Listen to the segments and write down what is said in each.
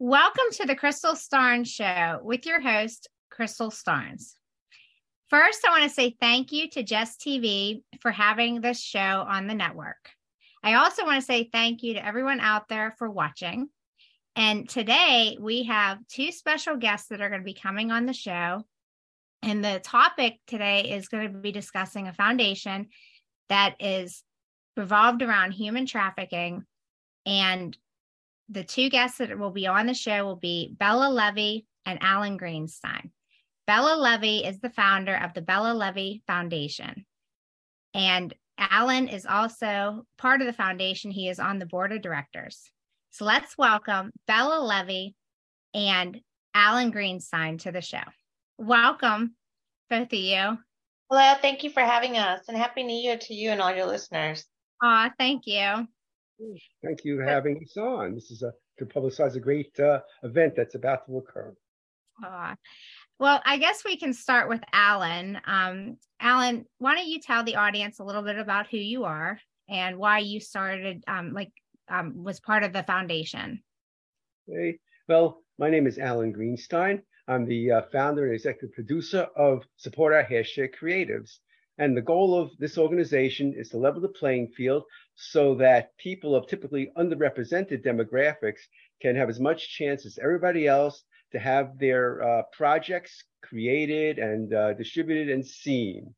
Welcome to the Crystal Starnes Show with your host, Crystal Starnes. First, I want to say thank you to Just TV for having this show on the network. I also want to say thank you to everyone out there for watching. And today we have two special guests that are going to be coming on the show. And the topic today is going to be discussing a foundation that is revolved around human trafficking. And the two guests that will be on the show will be Bella Levy and Alan Greenstein. Bella Levy is the founder of the Bella Levy Foundation. And Alan is also part of the foundation. He is on the board of directors. So let's welcome Bella Levy and Alan Greenstein to the show. Welcome, both of you. Hello, thank you for having us, and Happy New Year to you and all your listeners. Aw, thank you. Thank you for having us on. This is a, to publicize a great uh, event that's about to occur. Aw. Well, I guess we can start with Alan. Um, Alan, why don't you tell the audience a little bit about who you are and why you started, um, like, um, was part of the foundation? Hey, well, my name is Alan Greenstein. I'm the uh, founder and executive producer of Support Our Hashtag Creatives. And the goal of this organization is to level the playing field so that people of typically underrepresented demographics can have as much chance as everybody else to have their uh, projects created and uh, distributed and seen.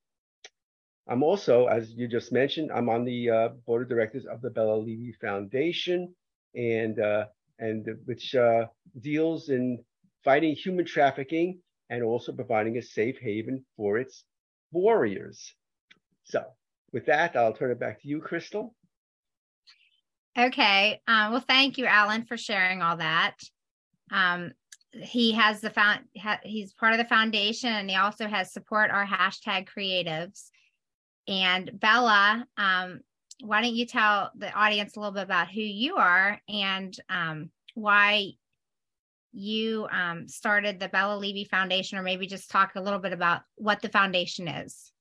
I'm also, as you just mentioned, I'm on the uh, board of directors of the Bella Levy Foundation, and uh, and which uh, deals in fighting human trafficking and also providing a safe haven for its warriors. So, with that, I'll turn it back to you, Crystal. Okay. Uh, well, thank you, Alan, for sharing all that. Um, he has the found ha, he's part of the foundation and he also has support our hashtag creatives and bella um, why don't you tell the audience a little bit about who you are and um, why you um, started the bella levy foundation or maybe just talk a little bit about what the foundation is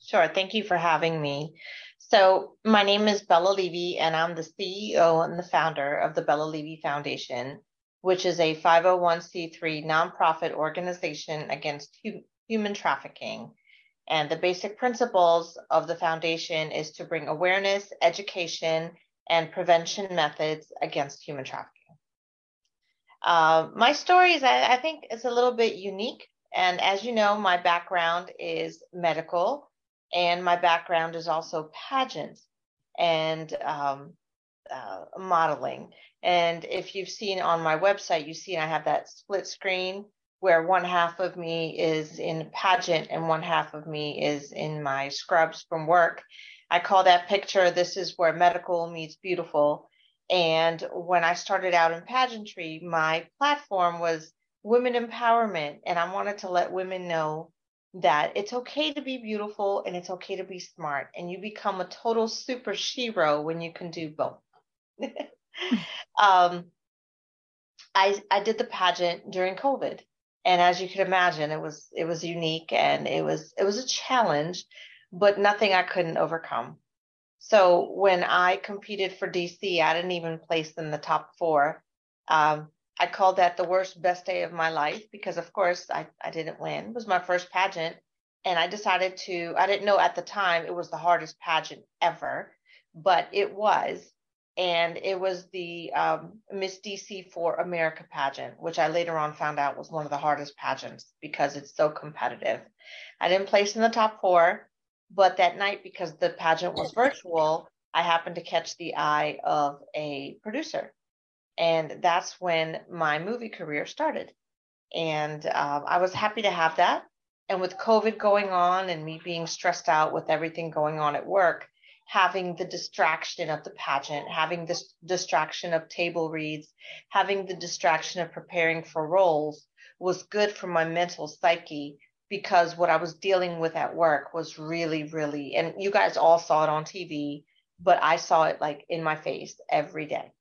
sure thank you for having me so my name is bella levy and i'm the ceo and the founder of the bella levy foundation which is a 501c3 nonprofit organization against hu- human trafficking. And the basic principles of the foundation is to bring awareness, education, and prevention methods against human trafficking. Uh, my story is, I, I think, is a little bit unique. And as you know, my background is medical, and my background is also pageant and um, uh, modeling. And if you've seen on my website, you see I have that split screen where one half of me is in pageant and one half of me is in my scrubs from work. I call that picture This is where medical meets beautiful. And when I started out in pageantry, my platform was women empowerment. And I wanted to let women know that it's okay to be beautiful and it's okay to be smart. And you become a total super shero when you can do both. um, I I did the pageant during COVID, and as you can imagine, it was it was unique and it was it was a challenge, but nothing I couldn't overcome. So when I competed for DC, I didn't even place in the top four. Um, I called that the worst best day of my life because of course I, I didn't win. It was my first pageant. And I decided to, I didn't know at the time it was the hardest pageant ever, but it was and it was the um, Miss DC for America pageant, which I later on found out was one of the hardest pageants because it's so competitive. I didn't place in the top four, but that night, because the pageant was virtual, I happened to catch the eye of a producer. And that's when my movie career started. And uh, I was happy to have that. And with COVID going on and me being stressed out with everything going on at work, having the distraction of the pageant, having this distraction of table reads, having the distraction of preparing for roles was good for my mental psyche because what I was dealing with at work was really, really, and you guys all saw it on TV, but I saw it like in my face every day.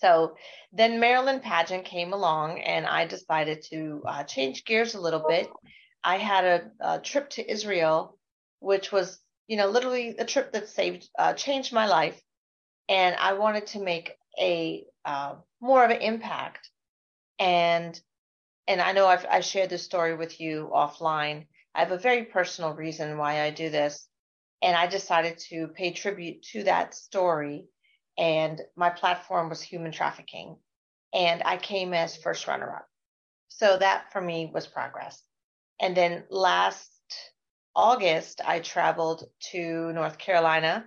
So then Maryland pageant came along and I decided to uh, change gears a little bit. I had a, a trip to Israel, which was you know, literally a trip that saved, uh, changed my life. And I wanted to make a uh, more of an impact. And and I know I've I shared this story with you offline. I have a very personal reason why I do this, and I decided to pay tribute to that story. And my platform was human trafficking, and I came as first runner up. So that for me was progress. And then last August, I traveled to North Carolina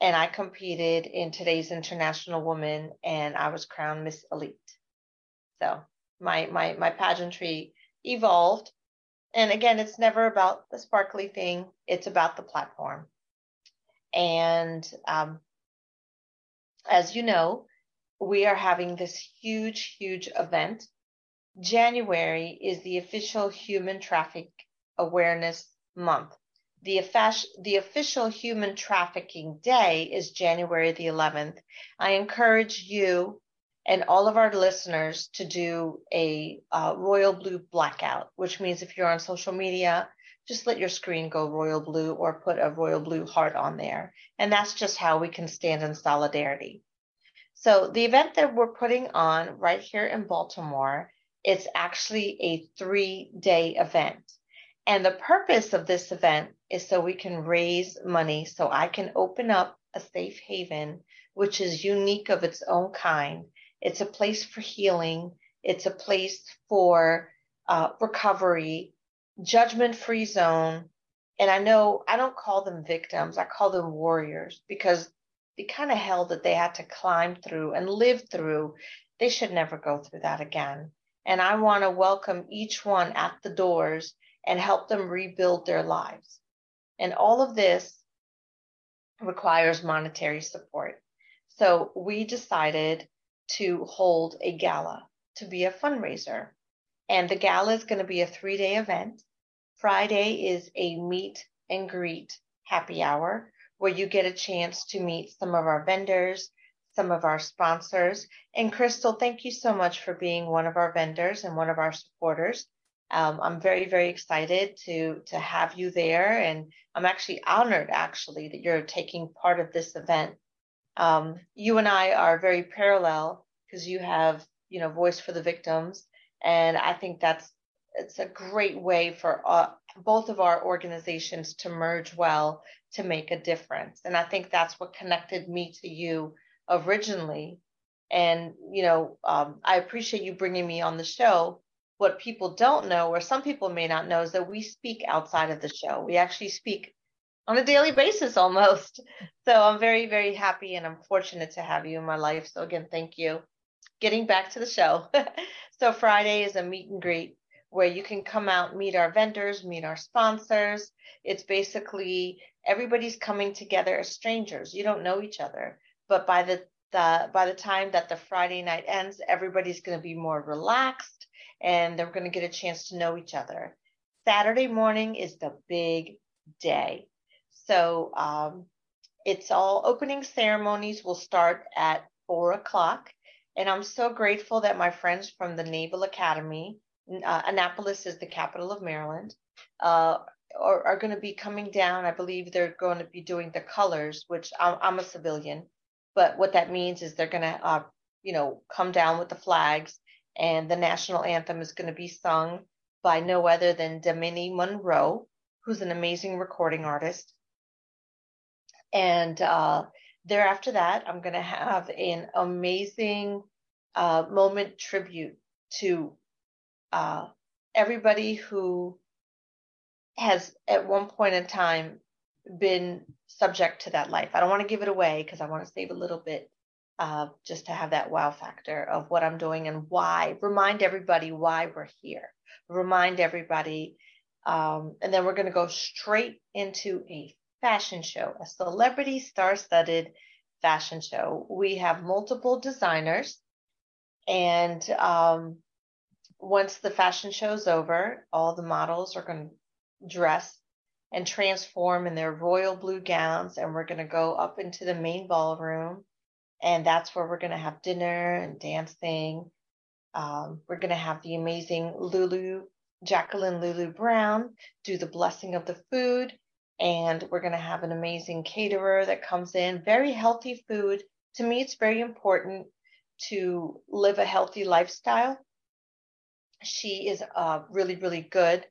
and I competed in today's International Woman and I was crowned Miss Elite. So my my my pageantry evolved. And again, it's never about the sparkly thing, it's about the platform. And um, as you know, we are having this huge, huge event. January is the official human traffic awareness month. The, the official human trafficking day is January the 11th. I encourage you and all of our listeners to do a uh, royal blue blackout, which means if you're on social media, just let your screen go royal blue or put a royal blue heart on there. And that's just how we can stand in solidarity. So the event that we're putting on right here in Baltimore, it's actually a three day event. And the purpose of this event is so we can raise money so I can open up a safe haven, which is unique of its own kind. It's a place for healing. It's a place for uh, recovery, judgment free zone. And I know I don't call them victims, I call them warriors because the kind of hell that they had to climb through and live through, they should never go through that again. And I want to welcome each one at the doors and help them rebuild their lives. And all of this requires monetary support. So we decided to hold a gala to be a fundraiser. And the gala is going to be a three day event. Friday is a meet and greet happy hour where you get a chance to meet some of our vendors, some of our sponsors. And Crystal, thank you so much for being one of our vendors and one of our supporters. Um, I'm very, very excited to to have you there, and I'm actually honored, actually, that you're taking part of this event. Um, you and I are very parallel because you have, you know, voice for the victims, and I think that's it's a great way for uh, both of our organizations to merge well to make a difference. And I think that's what connected me to you originally. And you know, um, I appreciate you bringing me on the show what people don't know, or some people may not know, is that we speak outside of the show. We actually speak on a daily basis almost. So I'm very, very happy and I'm fortunate to have you in my life. So again, thank you. Getting back to the show. so Friday is a meet and greet where you can come out, meet our vendors, meet our sponsors. It's basically everybody's coming together as strangers. You don't know each other, but by the, the by the time that the Friday night ends, everybody's going to be more relaxed and they're going to get a chance to know each other. Saturday morning is the big day. So um, it's all opening ceremonies will start at four o'clock. And I'm so grateful that my friends from the Naval Academy, uh, Annapolis is the capital of Maryland, uh, are, are going to be coming down. I believe they're going to be doing the colors, which I'm, I'm a civilian, but what that means is they're going to, uh, you know, come down with the flags and the national anthem is going to be sung by no other than Damiani Monroe, who's an amazing recording artist. And uh, thereafter that, I'm going to have an amazing uh, moment tribute to uh, everybody who has at one point in time been subject to that life. I don't want to give it away because I want to save a little bit uh, just to have that wow factor of what I'm doing and why. Remind everybody why we're here. Remind everybody. Um, and then we're going to go straight into a fashion show, a celebrity star studded fashion show. We have multiple designers. And um, once the fashion show's over, all the models are going to dress and transform in their royal blue gowns. And we're going to go up into the main ballroom and that's where we're going to have dinner and dancing. Um, we're going to have the amazing Lulu, Jacqueline Lulu Brown, do the blessing of the food. And we're going to have an amazing caterer that comes in, very healthy food. To me, it's very important to live a healthy lifestyle. She is uh, really, really good.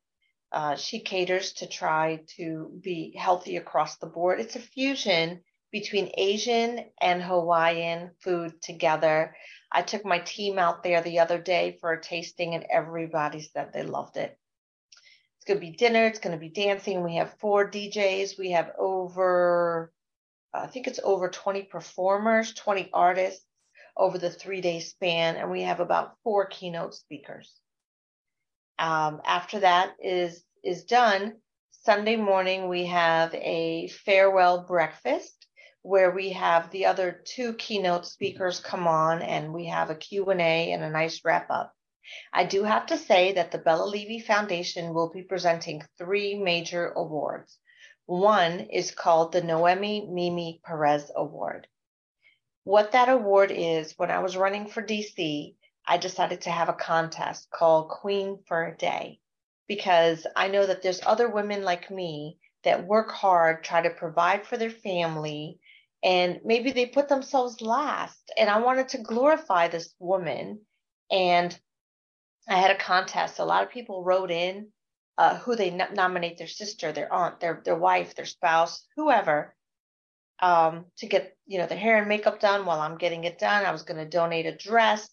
Uh, she caters to try to be healthy across the board. It's a fusion between Asian and Hawaiian food together. I took my team out there the other day for a tasting, and everybody said they loved it. It's going to be dinner, it's going to be dancing. We have four DJs, we have over, I think it's over 20 performers, 20 artists over the three day span, and we have about four keynote speakers. Um, after that is is done, Sunday morning we have a farewell breakfast where we have the other two keynote speakers come on and we have a Q&A and a nice wrap up. I do have to say that the Bella Levy Foundation will be presenting three major awards. One is called the Noemi Mimi Perez Award. What that award is, when I was running for DC, I decided to have a contest called Queen for a Day because I know that there's other women like me that work hard, try to provide for their family, and maybe they put themselves last. And I wanted to glorify this woman. And I had a contest. A lot of people wrote in uh, who they n- nominate their sister, their aunt, their their wife, their spouse, whoever, um, to get you know their hair and makeup done while I'm getting it done. I was going to donate a dress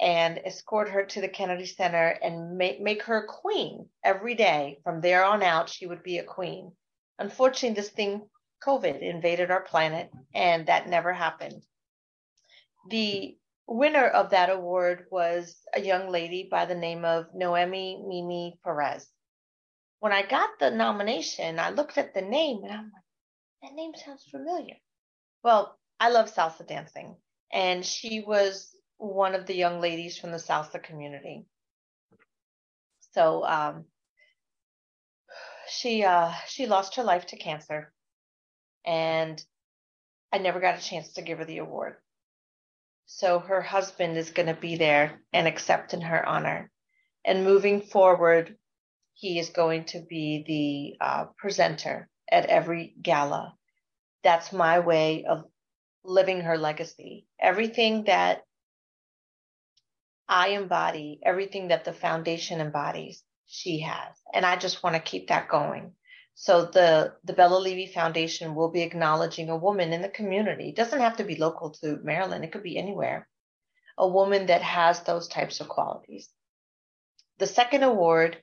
and escort her to the Kennedy Center and make make her queen every day. From there on out, she would be a queen. Unfortunately, this thing COVID invaded our planet, and that never happened. The winner of that award was a young lady by the name of Noemi Mimi Perez. When I got the nomination, I looked at the name and I'm like, that name sounds familiar. Well, I love salsa dancing, and she was one of the young ladies from the salsa community. So um, she uh, she lost her life to cancer and I never got a chance to give her the award. So her husband is going to be there and accept in her honor. And moving forward, he is going to be the uh, presenter at every gala. That's my way of living her legacy. Everything that I embody, everything that the foundation embodies, she has. And I just want to keep that going. So the the Bella Levy Foundation will be acknowledging a woman in the community. It doesn't have to be local to Maryland. It could be anywhere. A woman that has those types of qualities. The second award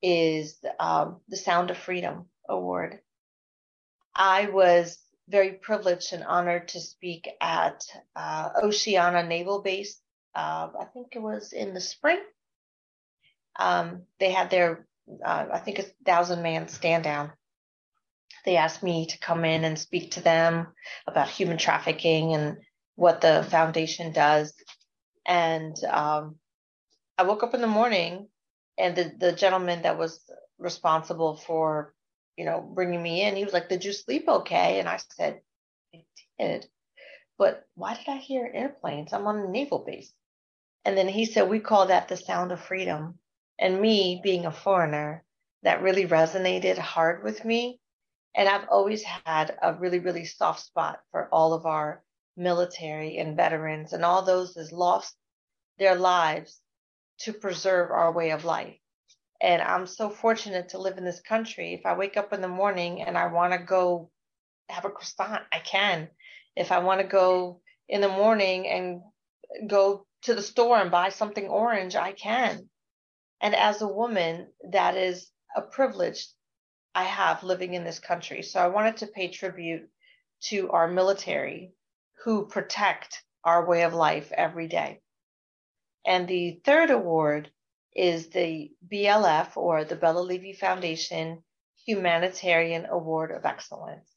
is um, the Sound of Freedom Award. I was very privileged and honored to speak at uh, Oceana Naval Base. Uh, I think it was in the spring. Um, they had their uh, I think a thousand man stand down. They asked me to come in and speak to them about human trafficking and what the foundation does. And um, I woke up in the morning, and the the gentleman that was responsible for, you know, bringing me in, he was like, "Did you sleep okay?" And I said, "I did." But why did I hear airplanes? I'm on a naval base. And then he said, We call that the sound of freedom. And me being a foreigner, that really resonated hard with me. And I've always had a really, really soft spot for all of our military and veterans and all those that lost their lives to preserve our way of life. And I'm so fortunate to live in this country. If I wake up in the morning and I want to go have a croissant, I can. If I want to go in the morning and go to the store and buy something orange, I can. And as a woman, that is a privilege I have living in this country. So I wanted to pay tribute to our military who protect our way of life every day. And the third award is the BLF or the Bella Levy Foundation Humanitarian Award of Excellence.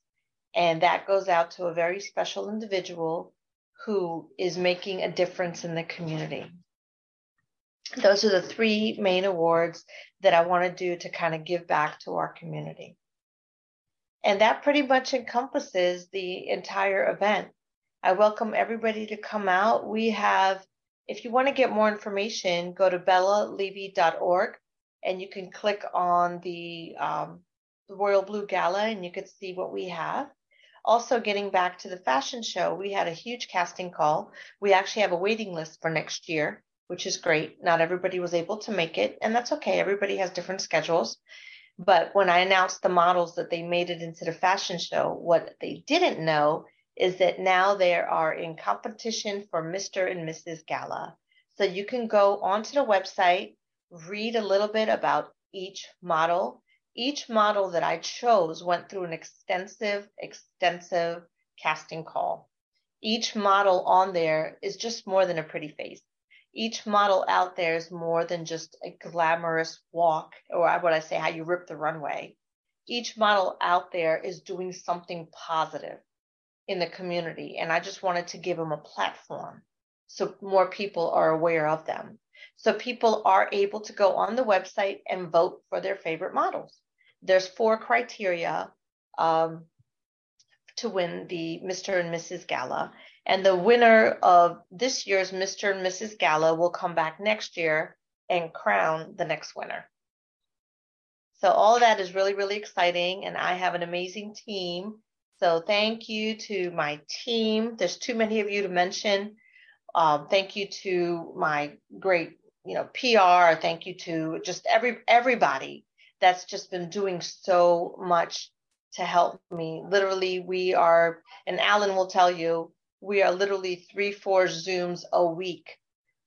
And that goes out to a very special individual who is making a difference in the community those are the three main awards that I want to do to kind of give back to our community. And that pretty much encompasses the entire event. I welcome everybody to come out. We have, if you want to get more information, go to bellalevy.org and you can click on the, um, Royal Blue Gala and you can see what we have. Also, getting back to the fashion show, we had a huge casting call. We actually have a waiting list for next year, which is great. Not everybody was able to make it, and that's okay. Everybody has different schedules. But when I announced the models that they made it into the fashion show, what they didn't know is that now they are in competition for Mr. and Mrs. Gala. So you can go onto the website, read a little bit about each model, each model that I chose went through an extensive, extensive casting call. Each model on there is just more than a pretty face. Each model out there is more than just a glamorous walk, or what I say, how you rip the runway. Each model out there is doing something positive in the community. And I just wanted to give them a platform so more people are aware of them. So people are able to go on the website and vote for their favorite models there's four criteria um, to win the Mr. and Mrs. Gala. And the winner of this year's Mr. and Mrs. Gala will come back next year and crown the next winner. So all that is really, really exciting. And I have an amazing team. So thank you to my team. There's too many of you to mention. Um, thank you to my great, you know, PR. Thank you to just every everybody that's just been doing so much to help me. Literally, we are, and Alan will tell you, we are literally three, four Zooms a week,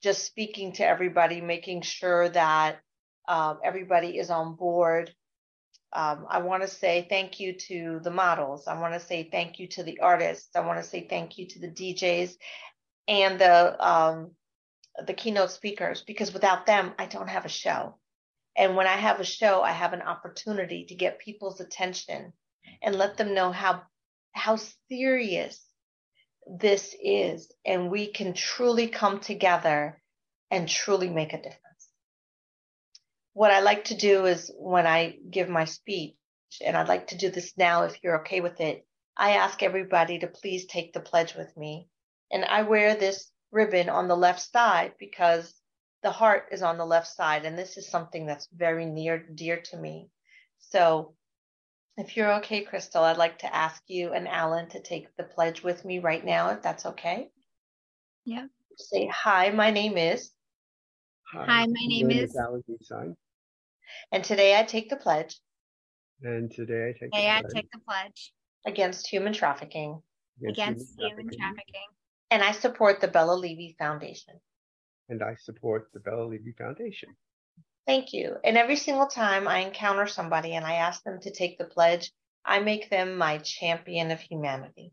just speaking to everybody, making sure that um, everybody is on board. Um, I want to say thank you to the models. I want to say thank you to the artists. I want to say thank you to the DJs and the um, the keynote speakers because without them, I don't have a show. And when I have a show, I have an opportunity to get people's attention and let them know how how serious this is and we can truly come together and truly make a difference. What I like to do is when I give my speech, and I'd like to do this now if you're okay with it, I ask everybody to please take the pledge with me. And I wear this ribbon on the left side because the heart is on the left side, and this is something that's very near dear to me. So, if you're okay, Crystal, I'd like to ask you and Alan to take the pledge with me right now, if that's okay. Yeah. Say hi. My name is. Hi, hi my name, is, is Alan Greenstein. And today I take the pledge. And today I take. Today I take the pledge against human trafficking. Against, against human, trafficking. trafficking. And I support the Bella Levy Foundation and I support the Bella Levy Foundation. Thank you. And every single time I encounter somebody and I ask them to take the pledge, I make them my champion of humanity.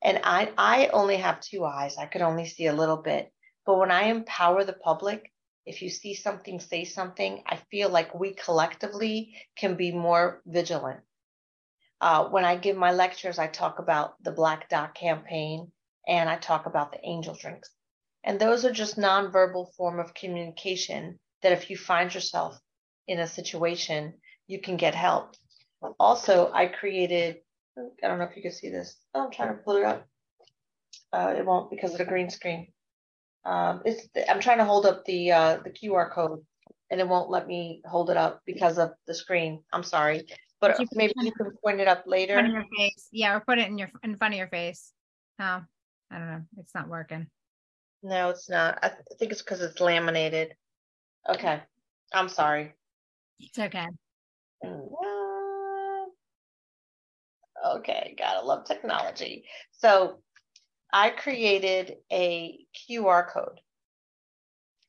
And I, I only have two eyes. I could only see a little bit. But when I empower the public, if you see something, say something, I feel like we collectively can be more vigilant. Uh, when I give my lectures, I talk about the Black Dot campaign and I talk about the angel drinks. And those are just nonverbal form of communication that if you find yourself in a situation, you can get help. Also, I created, I don't know if you can see this. Oh, I'm trying to pull it up. Uh, it won't because of the green screen. Um, it's, I'm trying to hold up the uh, the QR code and it won't let me hold it up because of the screen. I'm sorry, but you maybe you can point it up later. In your face, yeah, or put it in your in front of your face. Oh, I don't know, it's not working. No, it's not. I, th- I think it's because it's laminated. Okay. I'm sorry. It's okay. Okay, gotta love technology. So I created a QR code.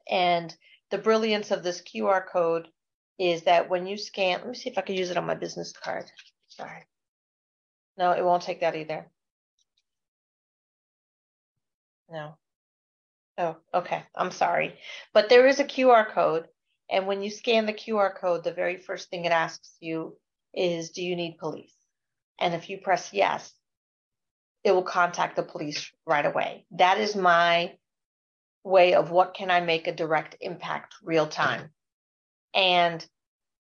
And the brilliance of this QR code is that when you scan, let me see if I can use it on my business card. Sorry. No, it won't take that either. No. Oh, okay. I'm sorry. But there is a QR code. And when you scan the QR code, the very first thing it asks you is Do you need police? And if you press yes, it will contact the police right away. That is my way of what can I make a direct impact real time. And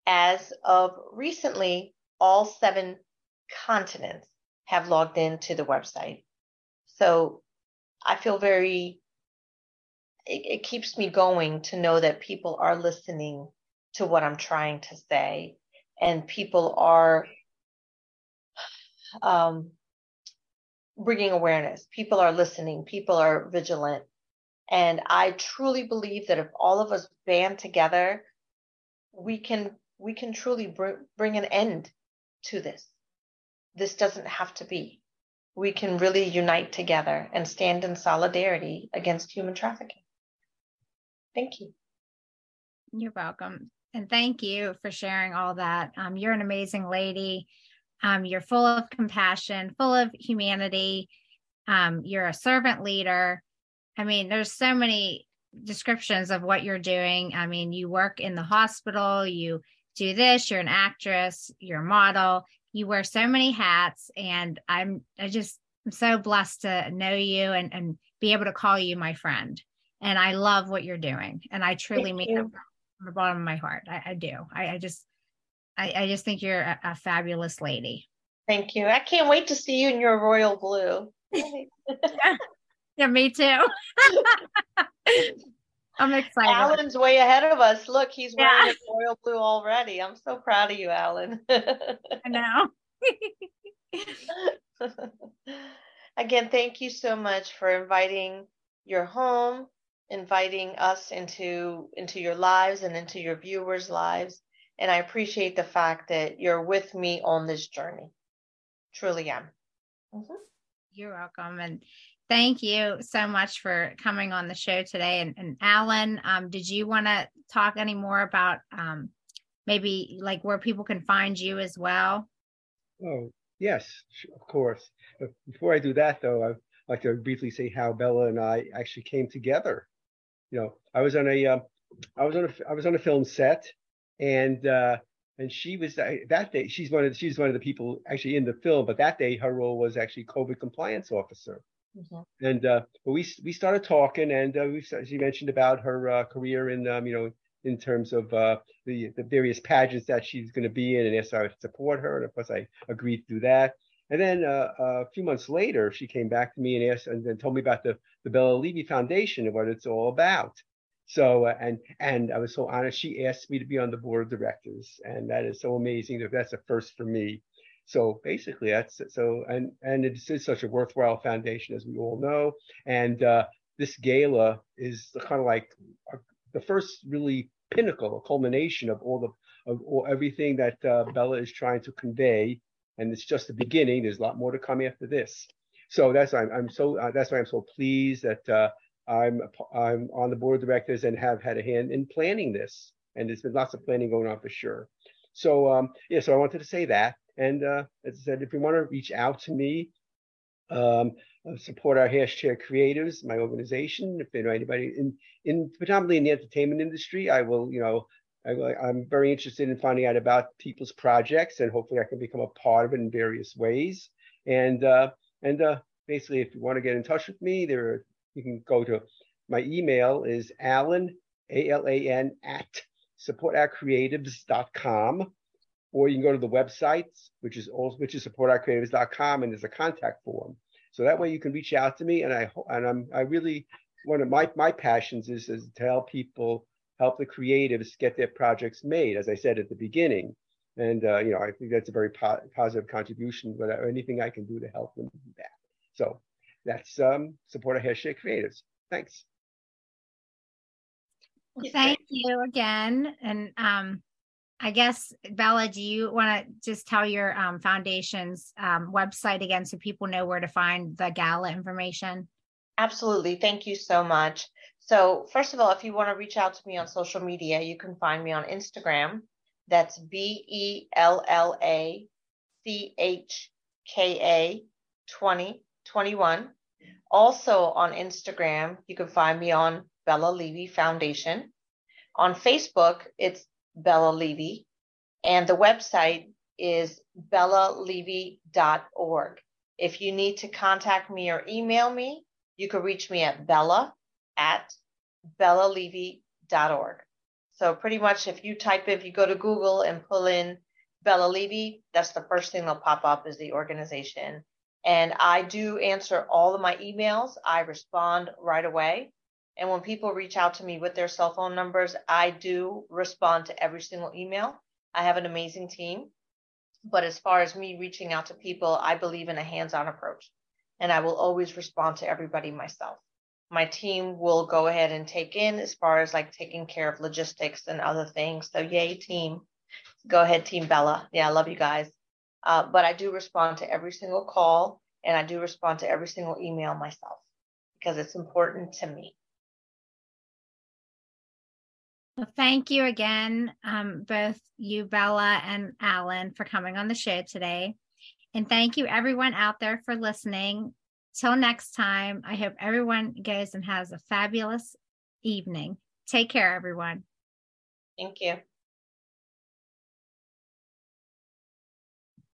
as of recently, all seven continents have logged into the website. So I feel very it, it keeps me going to know that people are listening to what I'm trying to say and people are um, bringing awareness. People are listening, people are vigilant. And I truly believe that if all of us band together, we can we can truly br- bring an end to this. This doesn't have to be. We can really unite together and stand in solidarity against human trafficking. Thank you. You're welcome. And thank you for sharing all that. Um, you're an amazing lady. Um, you're full of compassion, full of humanity. Um, you're a servant leader. I mean, there's so many descriptions of what you're doing. I mean, you work in the hospital, you do this, you're an actress, you're a model, you wear so many hats. And I'm I just I'm so blessed to know you and, and be able to call you my friend. And I love what you're doing. And I truly mean it from the bottom of my heart. I, I do. I, I, just I, I just think you're a, a fabulous lady. Thank you. I can't wait to see you in your royal blue. yeah. yeah, me too. I'm excited. Alan's way ahead of us. Look, he's wearing yeah. royal blue already. I'm so proud of you, Alan. I know. Again, thank you so much for inviting your home, inviting us into into your lives and into your viewers' lives. And I appreciate the fact that you're with me on this journey. Truly am. Mm-hmm. You're welcome. And thank you so much for coming on the show today. And, and Alan, um, did you want to talk any more about um, maybe like where people can find you as well? Oh, yes, of course. Before I do that, though, I'd like to briefly say how Bella and I actually came together. You know, I was on a, uh, I was on a, I was on a film set, and uh, and she was that day. She's one of the, she's one of the people actually in the film, but that day her role was actually COVID compliance officer. Mm-hmm. And uh, but we we started talking, and uh, we she mentioned about her uh, career in um, you know in terms of uh, the the various pageants that she's going to be in, and asked I would support her, and of course I agreed to do that. And then uh, a few months later, she came back to me and asked and then told me about the the Bella Levy Foundation and what it's all about. So uh, and and I was so honored. She asked me to be on the board of directors, and that is so amazing. That that's a first for me. So basically, that's so, and and it is such a worthwhile foundation, as we all know. And uh, this gala is kind of like the first really pinnacle, a culmination of all the of all, everything that uh, Bella is trying to convey. And it's just the beginning. There's a lot more to come after this. So that's why I'm, I'm so uh, that's why I'm so pleased that uh, I'm I'm on the board of directors and have had a hand in planning this. And there's been lots of planning going on for sure. So um, yeah, so I wanted to say that. And uh, as I said, if you want to reach out to me, um, uh, support our hashtag creatives, my organization. If you know anybody in, in predominantly in the entertainment industry, I will, you know, I, am very interested in finding out about people's projects and hopefully I can become a part of it in various ways. And uh, and uh, basically, if you want to get in touch with me, there you can go to my email is Alan A L A N at supportourcreatives.com or you can go to the website, which is also which is supportourcreatives.com, and there's a contact form. So that way you can reach out to me, and I and I'm I really one of my my passions is is to help people help the creatives get their projects made, as I said at the beginning. And uh, you know, I think that's a very po- positive contribution. But anything I can do to help them do that. So that's um, support a hashtag creatives. Thanks. Well, thank you again, and um, I guess, Bella, do you want to just tell your um, foundation's um, website again so people know where to find the gala information? Absolutely. Thank you so much. So, first of all, if you want to reach out to me on social media, you can find me on Instagram. That's B E L L A C H K A 2021. Also on Instagram, you can find me on Bella Levy Foundation. On Facebook, it's Bella Levy, and the website is bellalevy.org. If you need to contact me or email me, you can reach me at bella at bellalevy.org. So pretty much if you type if you go to Google and pull in Bella Levy, that's the first thing that'll pop up is the organization. And I do answer all of my emails. I respond right away. And when people reach out to me with their cell phone numbers, I do respond to every single email. I have an amazing team. But as far as me reaching out to people, I believe in a hands on approach. and I will always respond to everybody myself. My team will go ahead and take in as far as like taking care of logistics and other things. So, yay, team. Go ahead, Team Bella. Yeah, I love you guys. Uh, but I do respond to every single call and I do respond to every single email myself because it's important to me. Well, thank you again, um, both you, Bella, and Alan, for coming on the show today. And thank you, everyone out there, for listening. Till next time, I hope everyone goes and has a fabulous evening. Take care, everyone. Thank you.